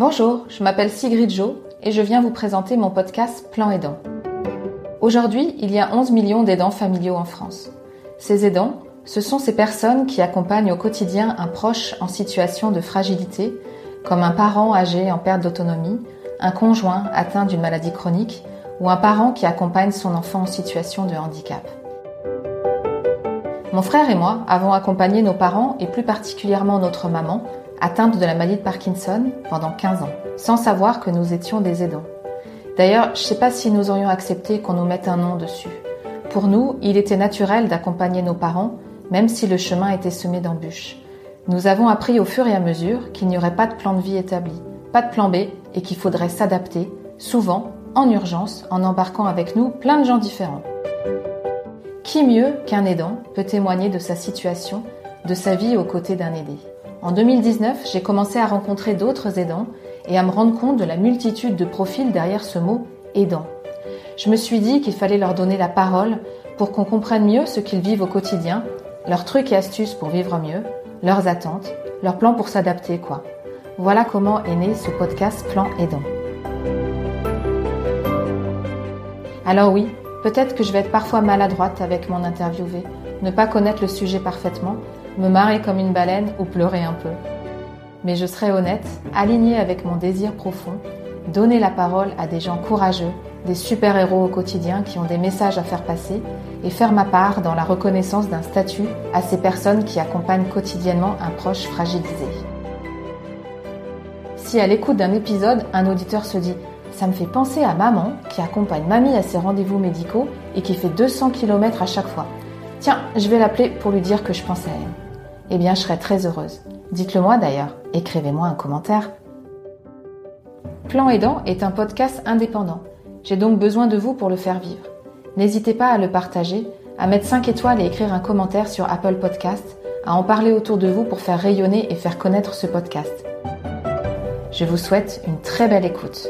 Bonjour, je m'appelle Sigrid Jo et je viens vous présenter mon podcast Plan Aidant. Aujourd'hui, il y a 11 millions d'aidants familiaux en France. Ces aidants, ce sont ces personnes qui accompagnent au quotidien un proche en situation de fragilité, comme un parent âgé en perte d'autonomie, un conjoint atteint d'une maladie chronique ou un parent qui accompagne son enfant en situation de handicap. Mon frère et moi avons accompagné nos parents et plus particulièrement notre maman atteinte de la maladie de Parkinson pendant 15 ans, sans savoir que nous étions des aidants. D'ailleurs, je ne sais pas si nous aurions accepté qu'on nous mette un nom dessus. Pour nous, il était naturel d'accompagner nos parents, même si le chemin était semé d'embûches. Nous avons appris au fur et à mesure qu'il n'y aurait pas de plan de vie établi, pas de plan B et qu'il faudrait s'adapter, souvent, en urgence, en embarquant avec nous plein de gens différents. Qui mieux qu'un aidant peut témoigner de sa situation, de sa vie aux côtés d'un aidé? En 2019, j'ai commencé à rencontrer d'autres aidants et à me rendre compte de la multitude de profils derrière ce mot aidant. Je me suis dit qu'il fallait leur donner la parole pour qu'on comprenne mieux ce qu'ils vivent au quotidien, leurs trucs et astuces pour vivre mieux, leurs attentes, leurs plans pour s'adapter, quoi. Voilà comment est né ce podcast Plan Aidant. Alors oui, peut-être que je vais être parfois maladroite avec mon interviewé, ne pas connaître le sujet parfaitement, me marrer comme une baleine ou pleurer un peu mais je serai honnête, alignée avec mon désir profond, donner la parole à des gens courageux, des super-héros au quotidien qui ont des messages à faire passer et faire ma part dans la reconnaissance d'un statut à ces personnes qui accompagnent quotidiennement un proche fragilisé. Si à l'écoute d'un épisode, un auditeur se dit ça me fait penser à maman qui accompagne mamie à ses rendez-vous médicaux et qui fait 200 km à chaque fois. Tiens, je vais l'appeler pour lui dire que je pense à elle. Eh bien, je serai très heureuse. Dites-le moi d'ailleurs, écrivez-moi un commentaire. Plan Aidant est un podcast indépendant. J'ai donc besoin de vous pour le faire vivre. N'hésitez pas à le partager, à mettre 5 étoiles et écrire un commentaire sur Apple Podcast, à en parler autour de vous pour faire rayonner et faire connaître ce podcast. Je vous souhaite une très belle écoute.